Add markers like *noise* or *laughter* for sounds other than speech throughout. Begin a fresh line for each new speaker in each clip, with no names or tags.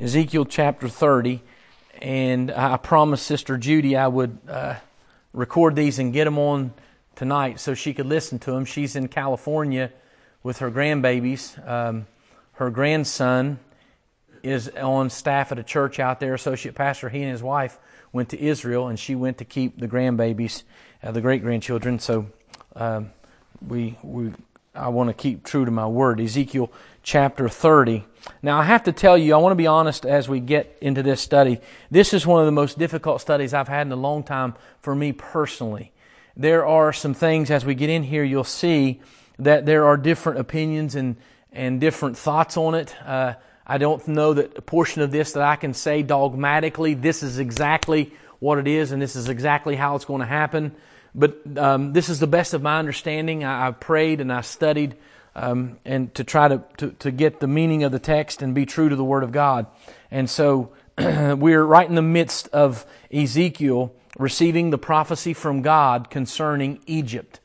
Ezekiel chapter 30, and I promised Sister Judy I would uh, record these and get them on tonight so she could listen to them. She's in California with her grandbabies. Um, her grandson is on staff at a church out there, associate pastor. He and his wife went to Israel, and she went to keep the grandbabies, uh, the great grandchildren. So um, we we I want to keep true to my word. Ezekiel chapter 30. Now, I have to tell you, I want to be honest as we get into this study. This is one of the most difficult studies I've had in a long time for me personally. There are some things as we get in here, you'll see that there are different opinions and, and different thoughts on it. Uh, I don't know that a portion of this that I can say dogmatically, this is exactly what it is and this is exactly how it's going to happen. But um, this is the best of my understanding. I, I prayed and I studied um, and to try to, to, to, get the meaning of the text and be true to the Word of God. And so *clears throat* we're right in the midst of Ezekiel receiving the prophecy from God concerning Egypt.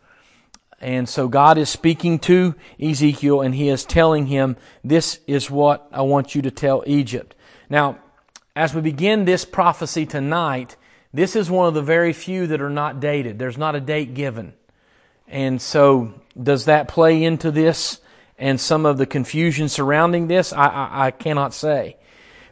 And so God is speaking to Ezekiel and he is telling him, This is what I want you to tell Egypt. Now, as we begin this prophecy tonight, this is one of the very few that are not dated. There's not a date given. And so, does that play into this and some of the confusion surrounding this? I, I, I cannot say.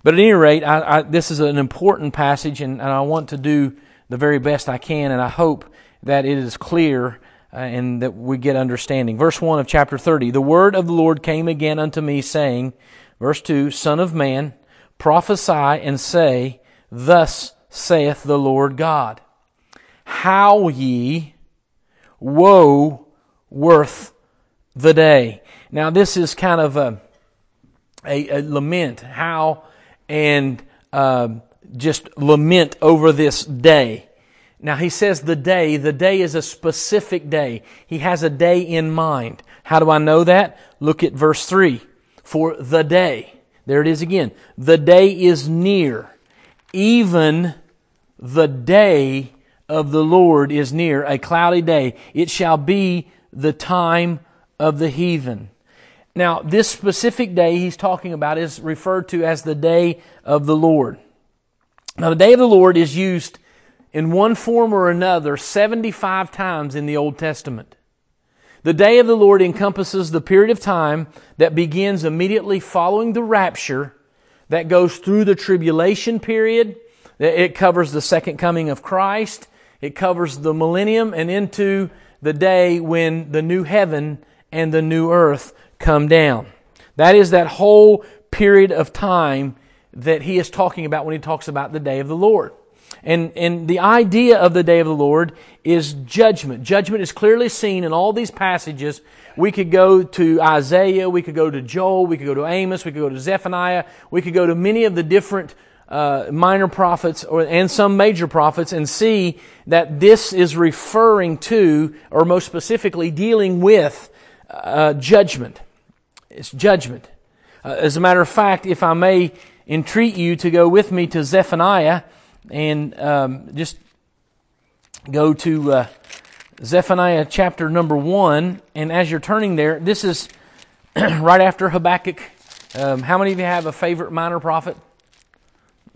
But at any rate, I, this is an important passage, and, and, I want to do the very best I can, and I hope that it is clear uh, and that we get understanding. Verse 1 of chapter 30 The word of the Lord came again unto me, saying, Verse 2 Son of man, prophesy and say, Thus saith the Lord God. How ye woe worth the day. Now this is kind of a, a, a lament, how and uh, just lament over this day. Now he says the day, the day is a specific day. He has a day in mind. How do I know that? Look at verse 3. For the day. There it is again. The day is near. Even the day of the Lord is near, a cloudy day. It shall be the time of the heathen. Now, this specific day he's talking about is referred to as the day of the Lord. Now, the day of the Lord is used in one form or another 75 times in the Old Testament. The day of the Lord encompasses the period of time that begins immediately following the rapture, that goes through the tribulation period, it covers the second coming of Christ. It covers the millennium and into the day when the new heaven and the new earth come down. That is that whole period of time that he is talking about when he talks about the day of the Lord. And, and the idea of the day of the Lord is judgment. Judgment is clearly seen in all these passages. We could go to Isaiah, we could go to Joel, we could go to Amos, we could go to Zephaniah, we could go to many of the different uh, minor prophets or, and some major prophets and see that this is referring to, or most specifically dealing with, uh, judgment. It's judgment. Uh, as a matter of fact, if I may entreat you to go with me to Zephaniah and um, just go to uh, Zephaniah chapter number one, and as you're turning there, this is *clears throat* right after Habakkuk. Um, how many of you have a favorite minor prophet?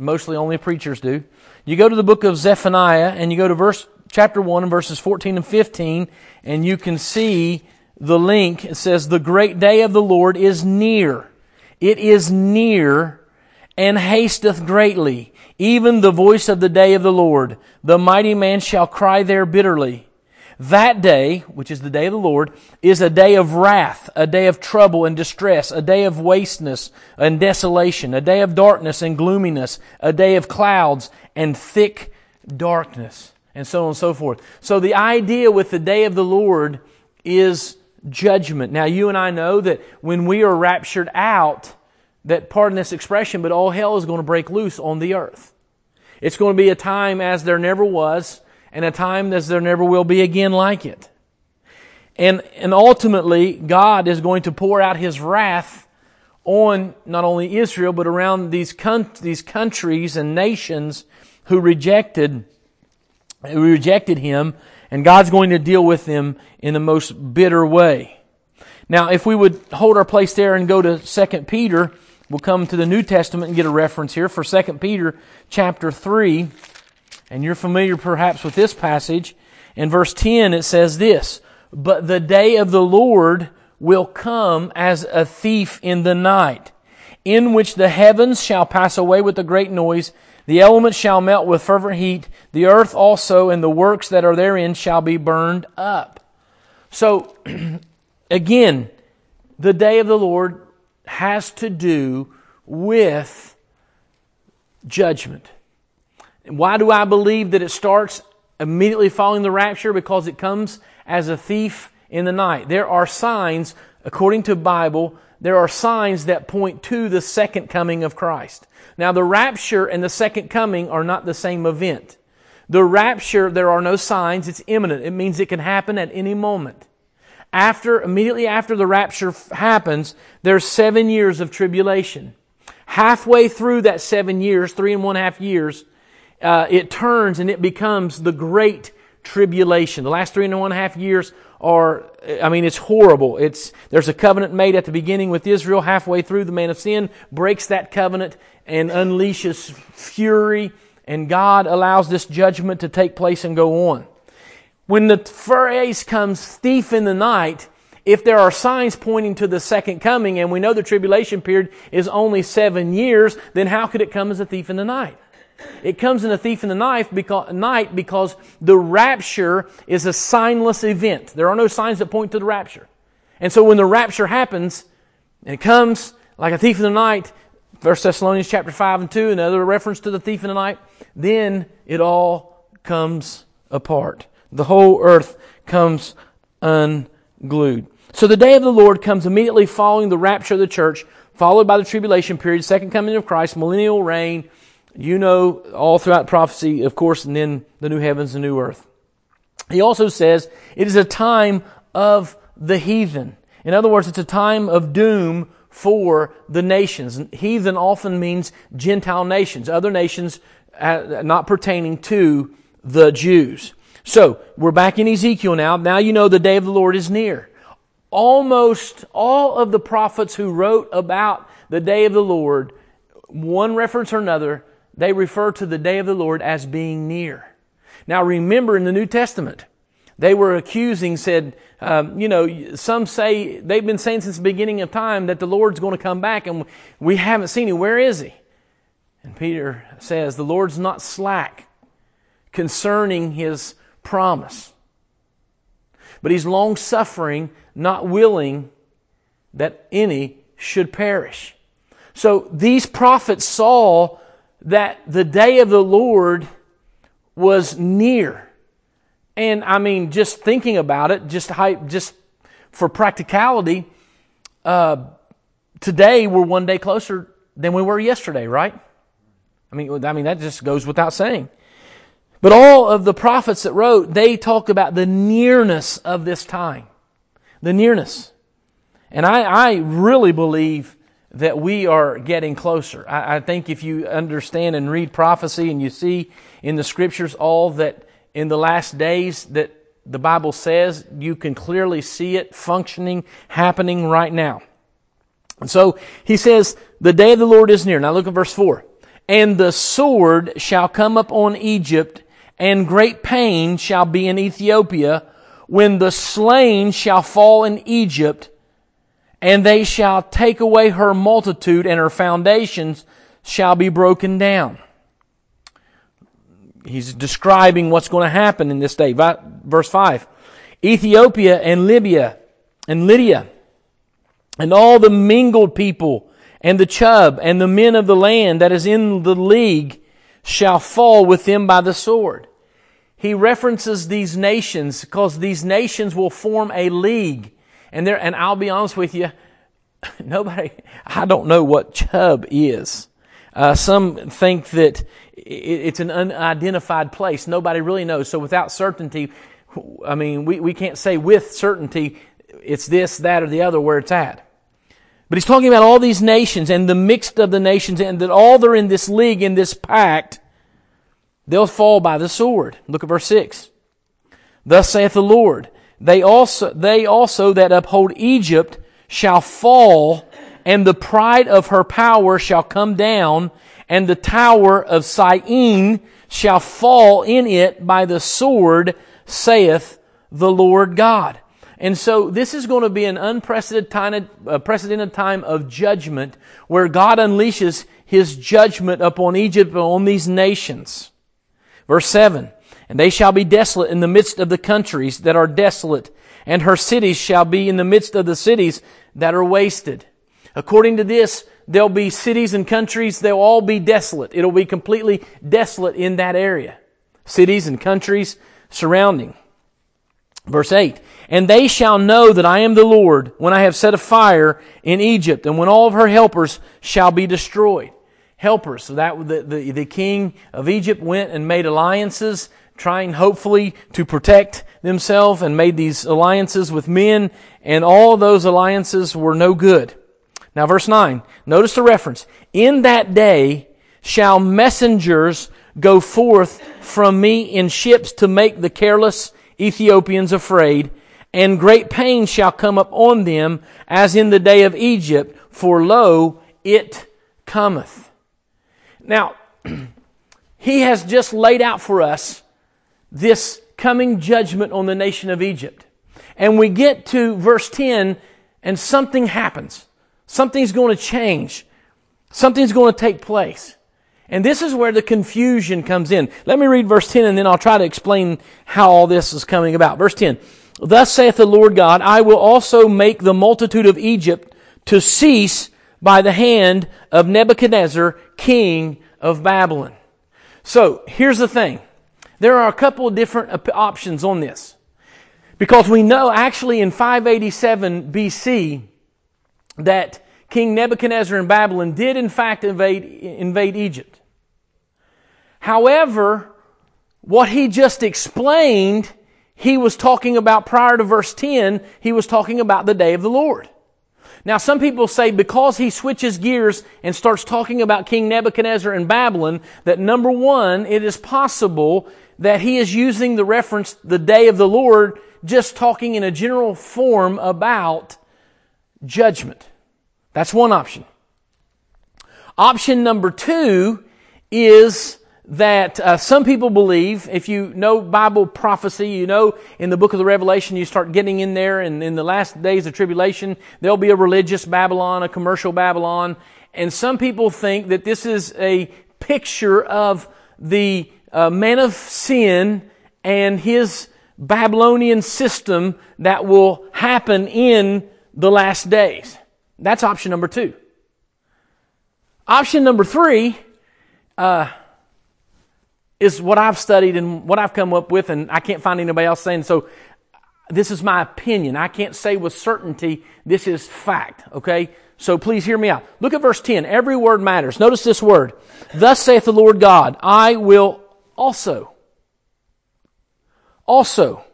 Mostly only preachers do. You go to the book of Zephaniah and you go to verse chapter 1 and verses 14 and 15 and you can see the link. It says, The great day of the Lord is near. It is near and hasteth greatly. Even the voice of the day of the Lord. The mighty man shall cry there bitterly. That day, which is the day of the Lord, is a day of wrath, a day of trouble and distress, a day of wasteness and desolation, a day of darkness and gloominess, a day of clouds and thick darkness, and so on and so forth. So the idea with the day of the Lord is judgment. Now you and I know that when we are raptured out, that pardon this expression, but all hell is going to break loose on the earth. It's going to be a time as there never was and a time as there never will be again like it. And, and ultimately, God is going to pour out His wrath on not only Israel, but around these, con- these countries and nations who rejected, who rejected Him, and God's going to deal with them in the most bitter way. Now, if we would hold our place there and go to 2 Peter, we'll come to the New Testament and get a reference here for 2 Peter chapter 3. And you're familiar perhaps with this passage. In verse 10, it says this, But the day of the Lord will come as a thief in the night, in which the heavens shall pass away with a great noise, the elements shall melt with fervent heat, the earth also and the works that are therein shall be burned up. So, *clears throat* again, the day of the Lord has to do with judgment. Why do I believe that it starts immediately following the rapture? Because it comes as a thief in the night. There are signs, according to Bible, there are signs that point to the second coming of Christ. Now, the rapture and the second coming are not the same event. The rapture, there are no signs. It's imminent. It means it can happen at any moment. After, immediately after the rapture happens, there's seven years of tribulation. Halfway through that seven years, three and one half years, uh, it turns and it becomes the great tribulation. The last three and one half years are, I mean, it's horrible. It's, there's a covenant made at the beginning with Israel. Halfway through, the man of sin breaks that covenant and unleashes fury, and God allows this judgment to take place and go on. When the phrase comes thief in the night, if there are signs pointing to the second coming, and we know the tribulation period is only seven years, then how could it come as a thief in the night? It comes in a thief in the night because, night because the rapture is a signless event. There are no signs that point to the rapture. And so when the rapture happens, and it comes like a thief in the night, 1 Thessalonians chapter 5 and 2, another reference to the thief in the night, then it all comes apart. The whole earth comes unglued. So the day of the Lord comes immediately following the rapture of the church, followed by the tribulation period, second coming of Christ, millennial reign, you know all throughout prophecy, of course, and then the new heavens and new earth. He also says it is a time of the heathen. In other words, it's a time of doom for the nations. Heathen often means Gentile nations, other nations uh, not pertaining to the Jews. So, we're back in Ezekiel now. Now you know the day of the Lord is near. Almost all of the prophets who wrote about the day of the Lord, one reference or another, they refer to the day of the Lord as being near. Now remember in the New Testament, they were accusing, said, um, you know, some say, they've been saying since the beginning of time that the Lord's going to come back and we haven't seen him. Where is he? And Peter says, the Lord's not slack concerning his promise. But he's long suffering, not willing that any should perish. So these prophets saw that the day of the Lord was near. And I mean, just thinking about it, just just for practicality, uh, today we're one day closer than we were yesterday, right? I mean, I mean that just goes without saying. But all of the prophets that wrote, they talk about the nearness of this time, the nearness. And I, I really believe that we are getting closer. I, I, think if you understand and read prophecy and you see in the scriptures all that in the last days that the Bible says, you can clearly see it functioning, happening right now. And so he says, the day of the Lord is near. Now look at verse 4. And the sword shall come up on Egypt, and great pain shall be in Ethiopia, when the slain shall fall in Egypt, and they shall take away her multitude, and her foundations shall be broken down. He's describing what's going to happen in this day. Verse 5. Ethiopia and Libya and Lydia and all the mingled people and the chub and the men of the land that is in the league shall fall with them by the sword. He references these nations because these nations will form a league. And there, and I'll be honest with you, *laughs* nobody, I don't know what chub is. Uh, some think that it's an unidentified place. Nobody really knows. So without certainty, I mean, we, we can't say with certainty it's this, that, or the other where it's at. But he's talking about all these nations and the mixed of the nations and that all they're in this league, in this pact, they'll fall by the sword. Look at verse 6. Thus saith the Lord, they also, they also that uphold Egypt shall fall and the pride of her power shall come down, and the tower of Syene shall fall in it by the sword, saith the Lord God. And so this is going to be an unprecedented time, of judgment where God unleashes his judgment upon Egypt and on these nations. Verse 7. And they shall be desolate in the midst of the countries that are desolate, and her cities shall be in the midst of the cities that are wasted. According to this, there'll be cities and countries, they'll all be desolate. It'll be completely desolate in that area. Cities and countries surrounding. Verse 8, And they shall know that I am the Lord when I have set a fire in Egypt, and when all of her helpers shall be destroyed. Helpers. So that the, the, the king of Egypt went and made alliances, trying hopefully to protect themselves, and made these alliances with men, and all those alliances were no good. Now verse 9, notice the reference. In that day shall messengers go forth from me in ships to make the careless Ethiopians afraid, and great pain shall come up on them as in the day of Egypt, for lo, it cometh. Now, *clears throat* he has just laid out for us this coming judgment on the nation of Egypt. And we get to verse 10 and something happens. Something's going to change. Something's going to take place. And this is where the confusion comes in. Let me read verse 10 and then I'll try to explain how all this is coming about. Verse 10. Thus saith the Lord God, I will also make the multitude of Egypt to cease by the hand of Nebuchadnezzar, king of Babylon. So, here's the thing. There are a couple of different options on this. Because we know actually in 587 BC, that King Nebuchadnezzar in Babylon did in fact invade, invade Egypt. However, what he just explained, he was talking about prior to verse 10, he was talking about the day of the Lord. Now, some people say because he switches gears and starts talking about King Nebuchadnezzar and Babylon, that number one, it is possible that he is using the reference, the day of the Lord, just talking in a general form about judgment. That's one option. Option number two is that uh, some people believe, if you know Bible prophecy, you know in the book of the Revelation, you start getting in there, and in the last days of tribulation, there'll be a religious Babylon, a commercial Babylon, and some people think that this is a picture of the uh, man of sin and his Babylonian system that will happen in the last days. That's option number two. Option number three uh, is what I've studied and what I've come up with, and I can't find anybody else saying so. This is my opinion. I can't say with certainty this is fact, okay? So please hear me out. Look at verse 10. Every word matters. Notice this word. Thus saith the Lord God, I will also, also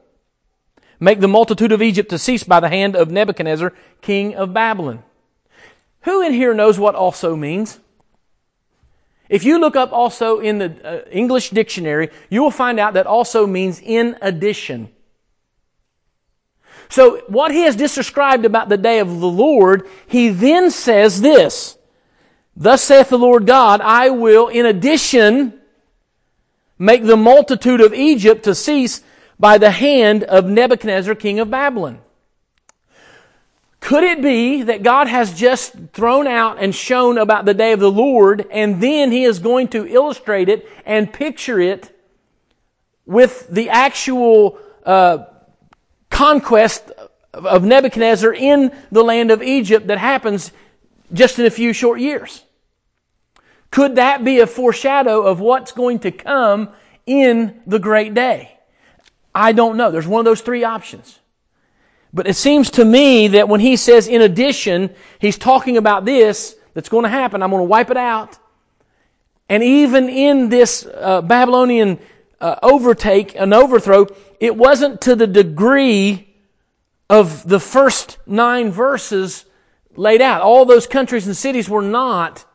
make the multitude of Egypt to cease by the hand of Nebuchadnezzar, king of Babylon. Who in here knows what also means? If you look up also in the uh, English dictionary, you will find out that also means in addition. So what he has just described about the day of the Lord, he then says this, Thus saith the Lord God, I will in addition make the multitude of Egypt to cease by the hand of Nebuchadnezzar, king of Babylon. Could it be that God has just thrown out and shown about the day of the Lord, and then He is going to illustrate it and picture it with the actual uh, conquest of Nebuchadnezzar in the land of Egypt that happens just in a few short years? Could that be a foreshadow of what's going to come in the great day? I don't know. There's one of those three options. But it seems to me that when he says in addition, he's talking about this that's going to happen. I'm going to wipe it out. And even in this uh, Babylonian uh, overtake, an overthrow, it wasn't to the degree of the first nine verses laid out. All those countries and cities were not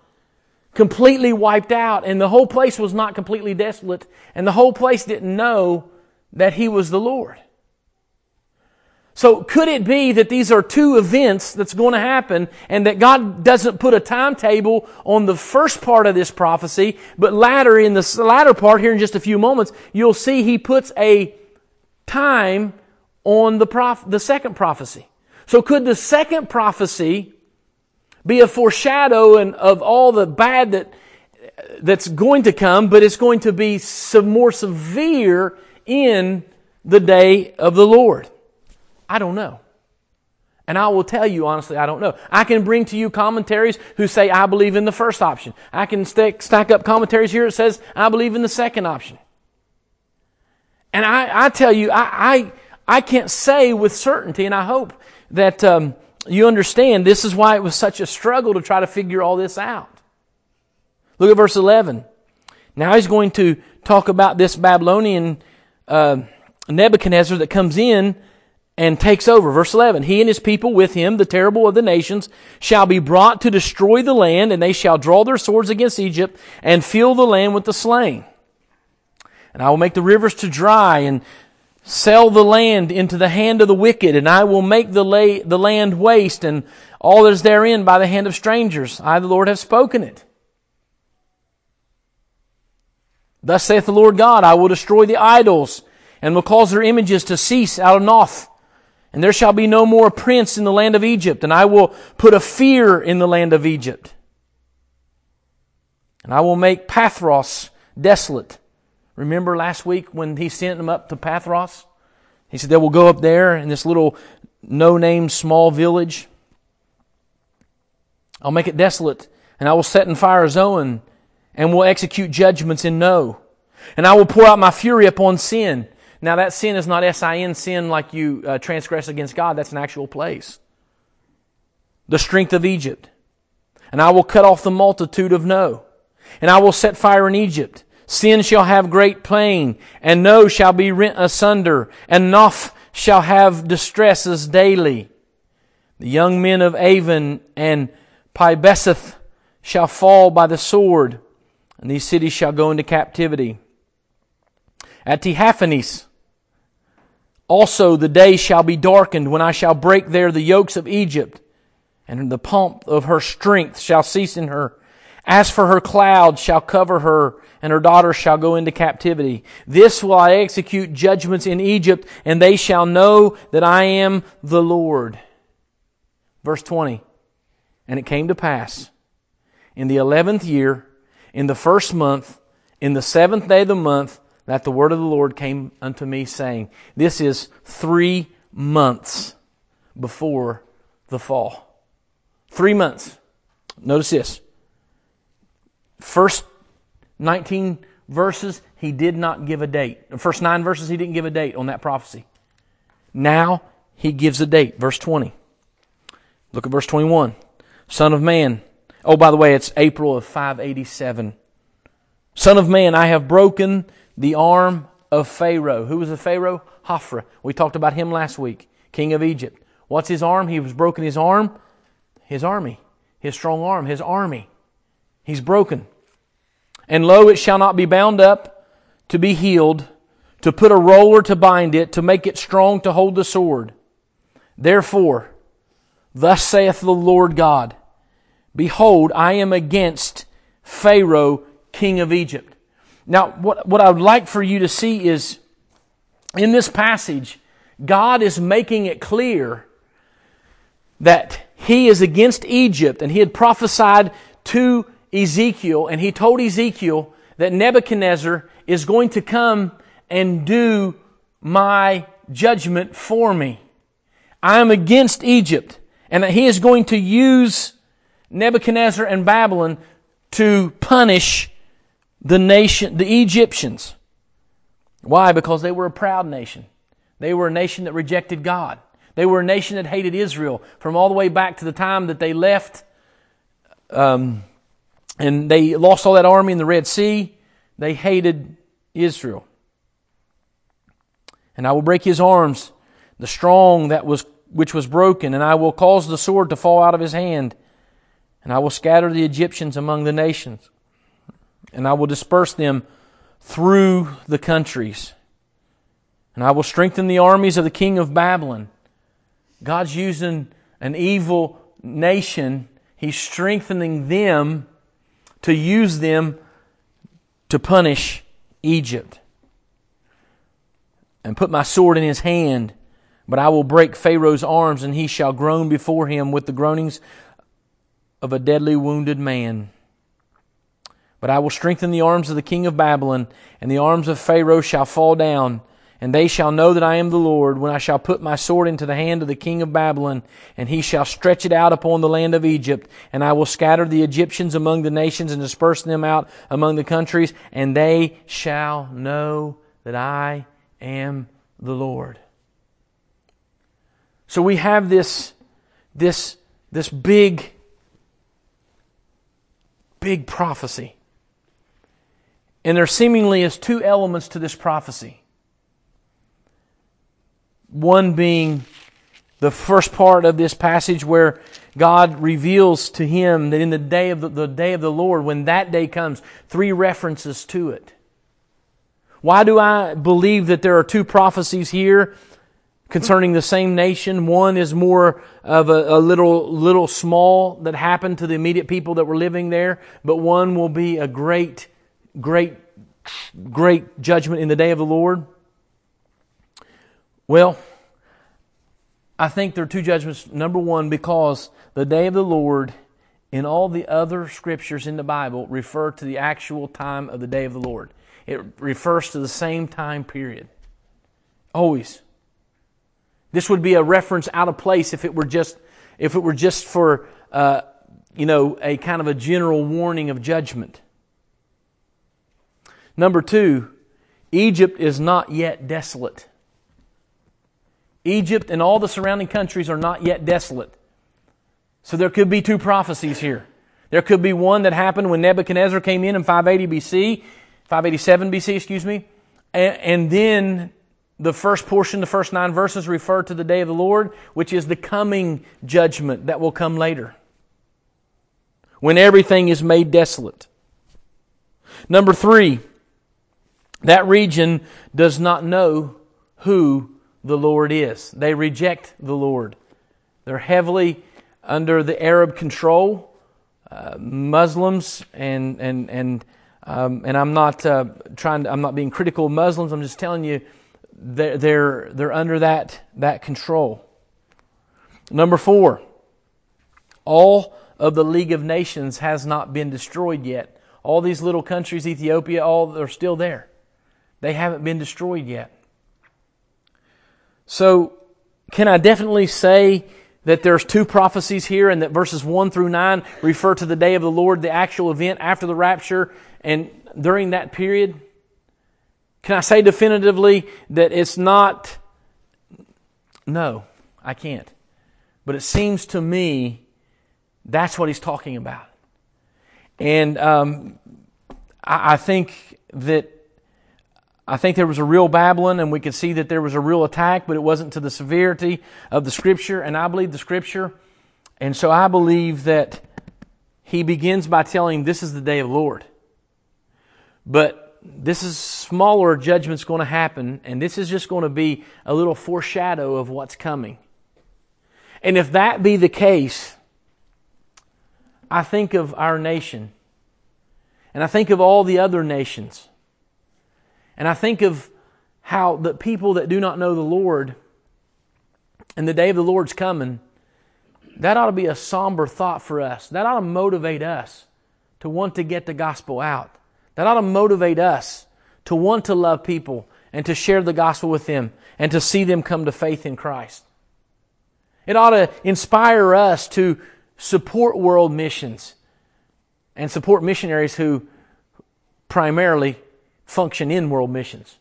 completely wiped out, and the whole place was not completely desolate, and the whole place didn't know that he was the Lord. So could it be that these are two events that's going to happen and that God doesn't put a timetable on the first part of this prophecy, but latter in the latter part here in just a few moments, you'll see he puts a time on the prof- the second prophecy. So could the second prophecy be a foreshadowing of all the bad that that's going to come, but it's going to be some more severe in the day of the Lord? I don't know. And I will tell you honestly, I don't know. I can bring to you commentaries who say, I believe in the first option. I can stack, stack up commentaries here that says, I believe in the second option. And I, I tell you, I, I, I, can't say with certainty, and I hope that um, you understand this is why it was such a struggle to try to figure all this out. Look at verse 11. Now he's going to talk about this Babylonian uh, Nebuchadnezzar that comes in and takes over. Verse 11, He and his people with him, the terrible of the nations, shall be brought to destroy the land, and they shall draw their swords against Egypt and fill the land with the slain. And I will make the rivers to dry and sell the land into the hand of the wicked, and I will make the, lay, the land waste and all that is therein by the hand of strangers. I, the Lord, have spoken it. Thus saith the Lord God, I will destroy the idols and will cause their images to cease out of Noph. And there shall be no more prince in the land of Egypt, and I will put a fear in the land of Egypt. And I will make Pathros desolate. Remember last week when he sent them up to Pathros? He said they will go up there in this little no name small village. I'll make it desolate, and I will set in fire Zoan, and will execute judgments in No. And I will pour out my fury upon sin now, that sin is not S-I-N sin like you uh, transgress against God. That's an actual place. The strength of Egypt. And I will cut off the multitude of No. And I will set fire in Egypt. Sin shall have great pain, and No shall be rent asunder, and Noph shall have distresses daily. The young men of Aven and Pibeseth shall fall by the sword, and these cities shall go into captivity. At Tehaphnes, also the day shall be darkened when I shall break there the yokes of Egypt, and the pomp of her strength shall cease in her. As for her cloud shall cover her, and her daughters shall go into captivity. This will I execute judgments in Egypt, and they shall know that I am the Lord. Verse 20. And it came to pass in the eleventh year, in the first month, in the seventh day of the month, that the word of the Lord came unto me, saying, This is three months before the fall. Three months. Notice this. First 19 verses, he did not give a date. The first nine verses, he didn't give a date on that prophecy. Now, he gives a date. Verse 20. Look at verse 21. Son of man. Oh, by the way, it's April of 587. Son of man, I have broken the arm of Pharaoh. Who was the Pharaoh? Hophra. We talked about him last week, king of Egypt. What's his arm? He was broken his arm. His army. His strong arm. His army. He's broken. And lo, it shall not be bound up to be healed, to put a roller to bind it, to make it strong to hold the sword. Therefore, thus saith the Lord God, Behold, I am against Pharaoh, king of Egypt. Now, what, what I would like for you to see is in this passage, God is making it clear that he is against Egypt and he had prophesied to Ezekiel and he told Ezekiel that Nebuchadnezzar is going to come and do my judgment for me. I am against Egypt and that he is going to use Nebuchadnezzar and Babylon to punish the nation, the Egyptians. Why? Because they were a proud nation. They were a nation that rejected God. They were a nation that hated Israel from all the way back to the time that they left um, and they lost all that army in the Red Sea. They hated Israel. And I will break his arms, the strong that was which was broken, and I will cause the sword to fall out of his hand, and I will scatter the Egyptians among the nations and I will disperse them through the countries. And I will strengthen the armies of the king of Babylon, God's using an evil nation, He's strengthening them to use them to punish Egypt. And put my sword in his hand, but I will break Pharaoh's arms, and he shall groan before him with the groanings of a deadly wounded man. But I will strengthen the arms of the king of Babylon, and the arms of Pharaoh shall fall down and they shall know that I am the Lord when I shall put my sword into the hand of the king of Babylon, and he shall stretch it out upon the land of Egypt, and I will scatter the Egyptians among the nations and disperse them out among the countries, and they shall know that I am the Lord. So we have this, this, this big, big prophecy. And there seemingly is two elements to this prophecy. One being the first part of this passage where God reveals to him that in the day of the, the, day of the Lord, when that day comes, three references to it. Why do I believe that there are two prophecies here concerning the same nation? One is more of a, a little, little small that happened to the immediate people that were living there, but one will be a great, great, great judgment in the day of the Lord. Well, I think there are two judgments. Number one, because the day of the Lord in all the other scriptures in the Bible refer to the actual time of the day of the Lord. It refers to the same time period. Always. This would be a reference out of place if it were just if it were just for uh, you know a kind of a general warning of judgment. Number two, Egypt is not yet desolate. Egypt and all the surrounding countries are not yet desolate. So there could be two prophecies here. There could be one that happened when Nebuchadnezzar came in in 580 BC, 587 BC, excuse me, and, and then the first portion, the first nine verses refer to the day of the Lord, which is the coming judgment that will come later. When everything is made desolate. Number three, that region does not know who the Lord is. They reject the Lord. They're heavily under the Arab control. Uh, Muslims and and and um, and I'm not uh, trying. To, I'm not being critical of Muslims. I'm just telling you they're they're, they're under that that control. Number four, all of the League of Nations has not been destroyed yet. All these little countries, Ethiopia, all are still there. They haven't been destroyed yet. So, can I definitely say that there's two prophecies here and that verses 1 through 9 refer to the day of the Lord, the actual event after the rapture and during that period? Can I say definitively that it's not? No, I can't. But it seems to me that's what he's talking about. And um, I, I think that I think there was a real Babylon, and we could see that there was a real attack, but it wasn't to the severity of the Scripture, and I believe the Scripture. And so I believe that he begins by telling this is the day of the Lord. But this is smaller judgment's going to happen, and this is just going to be a little foreshadow of what's coming. And if that be the case, I think of our nation, and I think of all the other nations and I think of how the people that do not know the Lord and the day of the Lord's coming, that ought to be a somber thought for us. That ought to motivate us to want to get the gospel out. That ought to motivate us to want to love people and to share the gospel with them and to see them come to faith in Christ. It ought to inspire us to support world missions and support missionaries who primarily function in world missions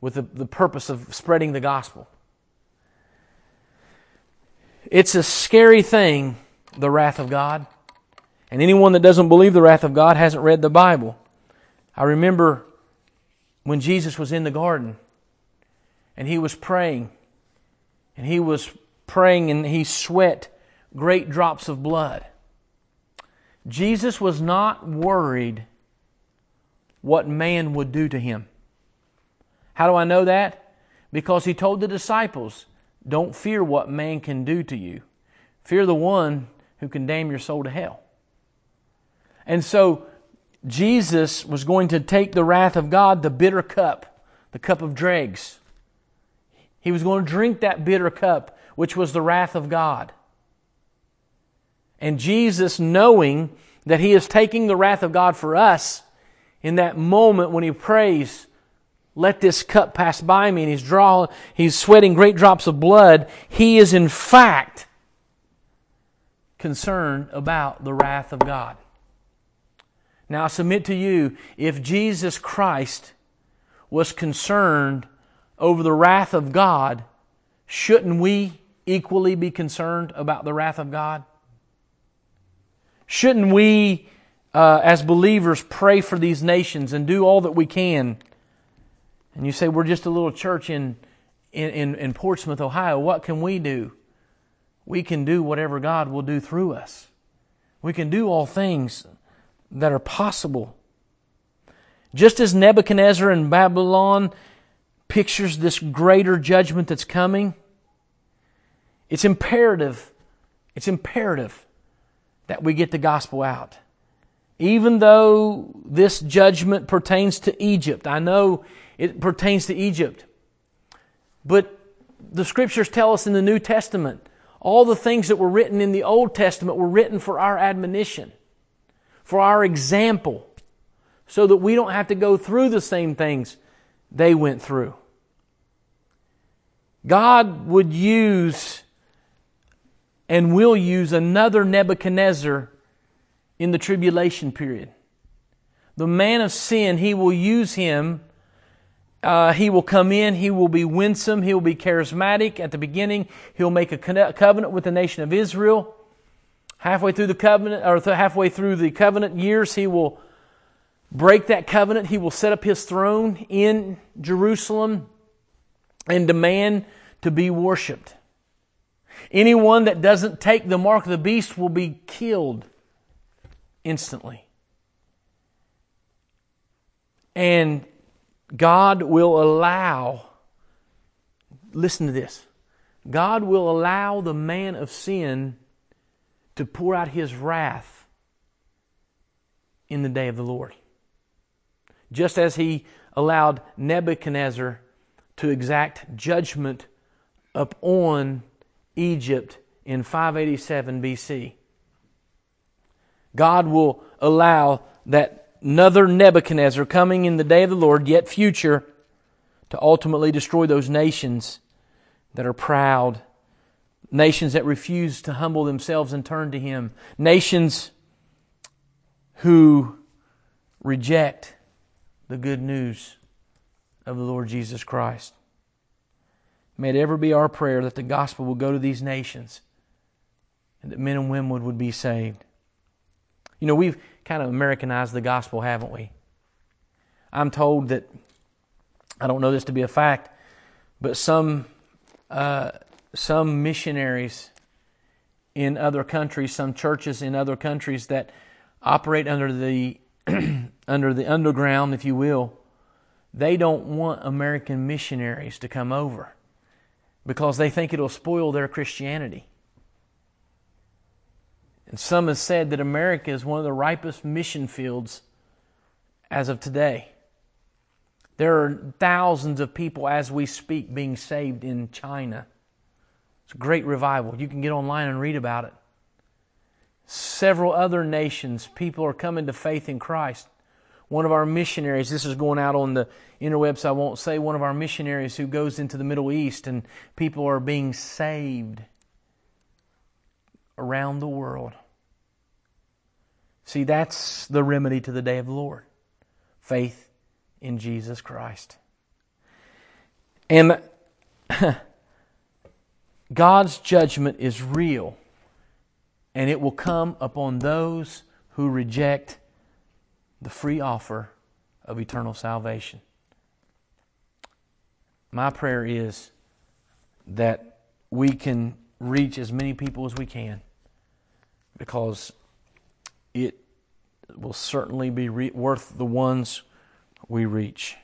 with the, the purpose of spreading the gospel. It's a scary thing, the wrath of God. And anyone that doesn't believe the wrath of God hasn't read the Bible. I remember when Jesus was in the garden and he was praying, and he was praying and he sweat great drops of blood. Jesus was not worried what man would do to him. How do I know that? Because he told the disciples, Don't fear what man can do to you. Fear the one who can damn your soul to hell. And so Jesus was going to take the wrath of God, the bitter cup, the cup of dregs. He was going to drink that bitter cup, which was the wrath of God. And Jesus, knowing that He is taking the wrath of God for us, in that moment when He prays, let this cup pass by me, and He's drawing, He's sweating great drops of blood, He is in fact concerned about the wrath of God. Now I submit to you, if Jesus Christ was concerned over the wrath of God, shouldn't we equally be concerned about the wrath of God? Shouldn't we, uh, as believers, pray for these nations and do all that we can? And you say, we're just a little church in, in, in Portsmouth, Ohio. What can we do? We can do whatever God will do through us. We can do all things that are possible. Just as Nebuchadnezzar in Babylon pictures this greater judgment that's coming, it's imperative, it's imperative that we get the gospel out. Even though this judgment pertains to Egypt, I know it pertains to Egypt, but the scriptures tell us in the New Testament all the things that were written in the Old Testament were written for our admonition for our example, so that we don't have to go through the same things they went through. God would use and will use another Nebuchadnezzar in the tribulation period. The man of sin, he will use him. Uh, he will come in. He will be winsome. He will be charismatic at the beginning. He'll make a covenant with the nation of Israel halfway through the covenant or halfway through the covenant years he will break that covenant he will set up his throne in jerusalem and demand to be worshiped anyone that doesn't take the mark of the beast will be killed instantly and god will allow listen to this god will allow the man of sin to pour out his wrath in the day of the Lord. Just as he allowed Nebuchadnezzar to exact judgment upon Egypt in 587 BC. God will allow that another Nebuchadnezzar coming in the day of the Lord, yet future, to ultimately destroy those nations that are proud nations that refuse to humble themselves and turn to Him, nations who reject the good news of the Lord Jesus Christ. May it ever be our prayer that the gospel will go to these nations and that men and women would be saved. You know, we've kind of Americanized the gospel, haven't we? I'm told that, I don't know this to be a fact, but some uh, some missionaries in other countries, some churches in other countries that operate under the *clears throat* under the underground, if you will, they don't want American missionaries to come over because they think it'll spoil their Christianity. And some have said that America is one of the ripest mission fields as of today. There are thousands of people as we speak being saved in China. It's a great revival. You can get online and read about it. Several other nations, people are coming to faith in Christ. One of our missionaries, this is going out on the interwebs, I won't say, one of our missionaries who goes into the Middle East and people are being saved around the world. See, that's the remedy to the day of the Lord faith in Jesus Christ. And *laughs* God's judgment is real, and it will come upon those who reject the free offer of eternal salvation. My prayer is that we can reach as many people as we can because it will certainly be re- worth the ones we reach.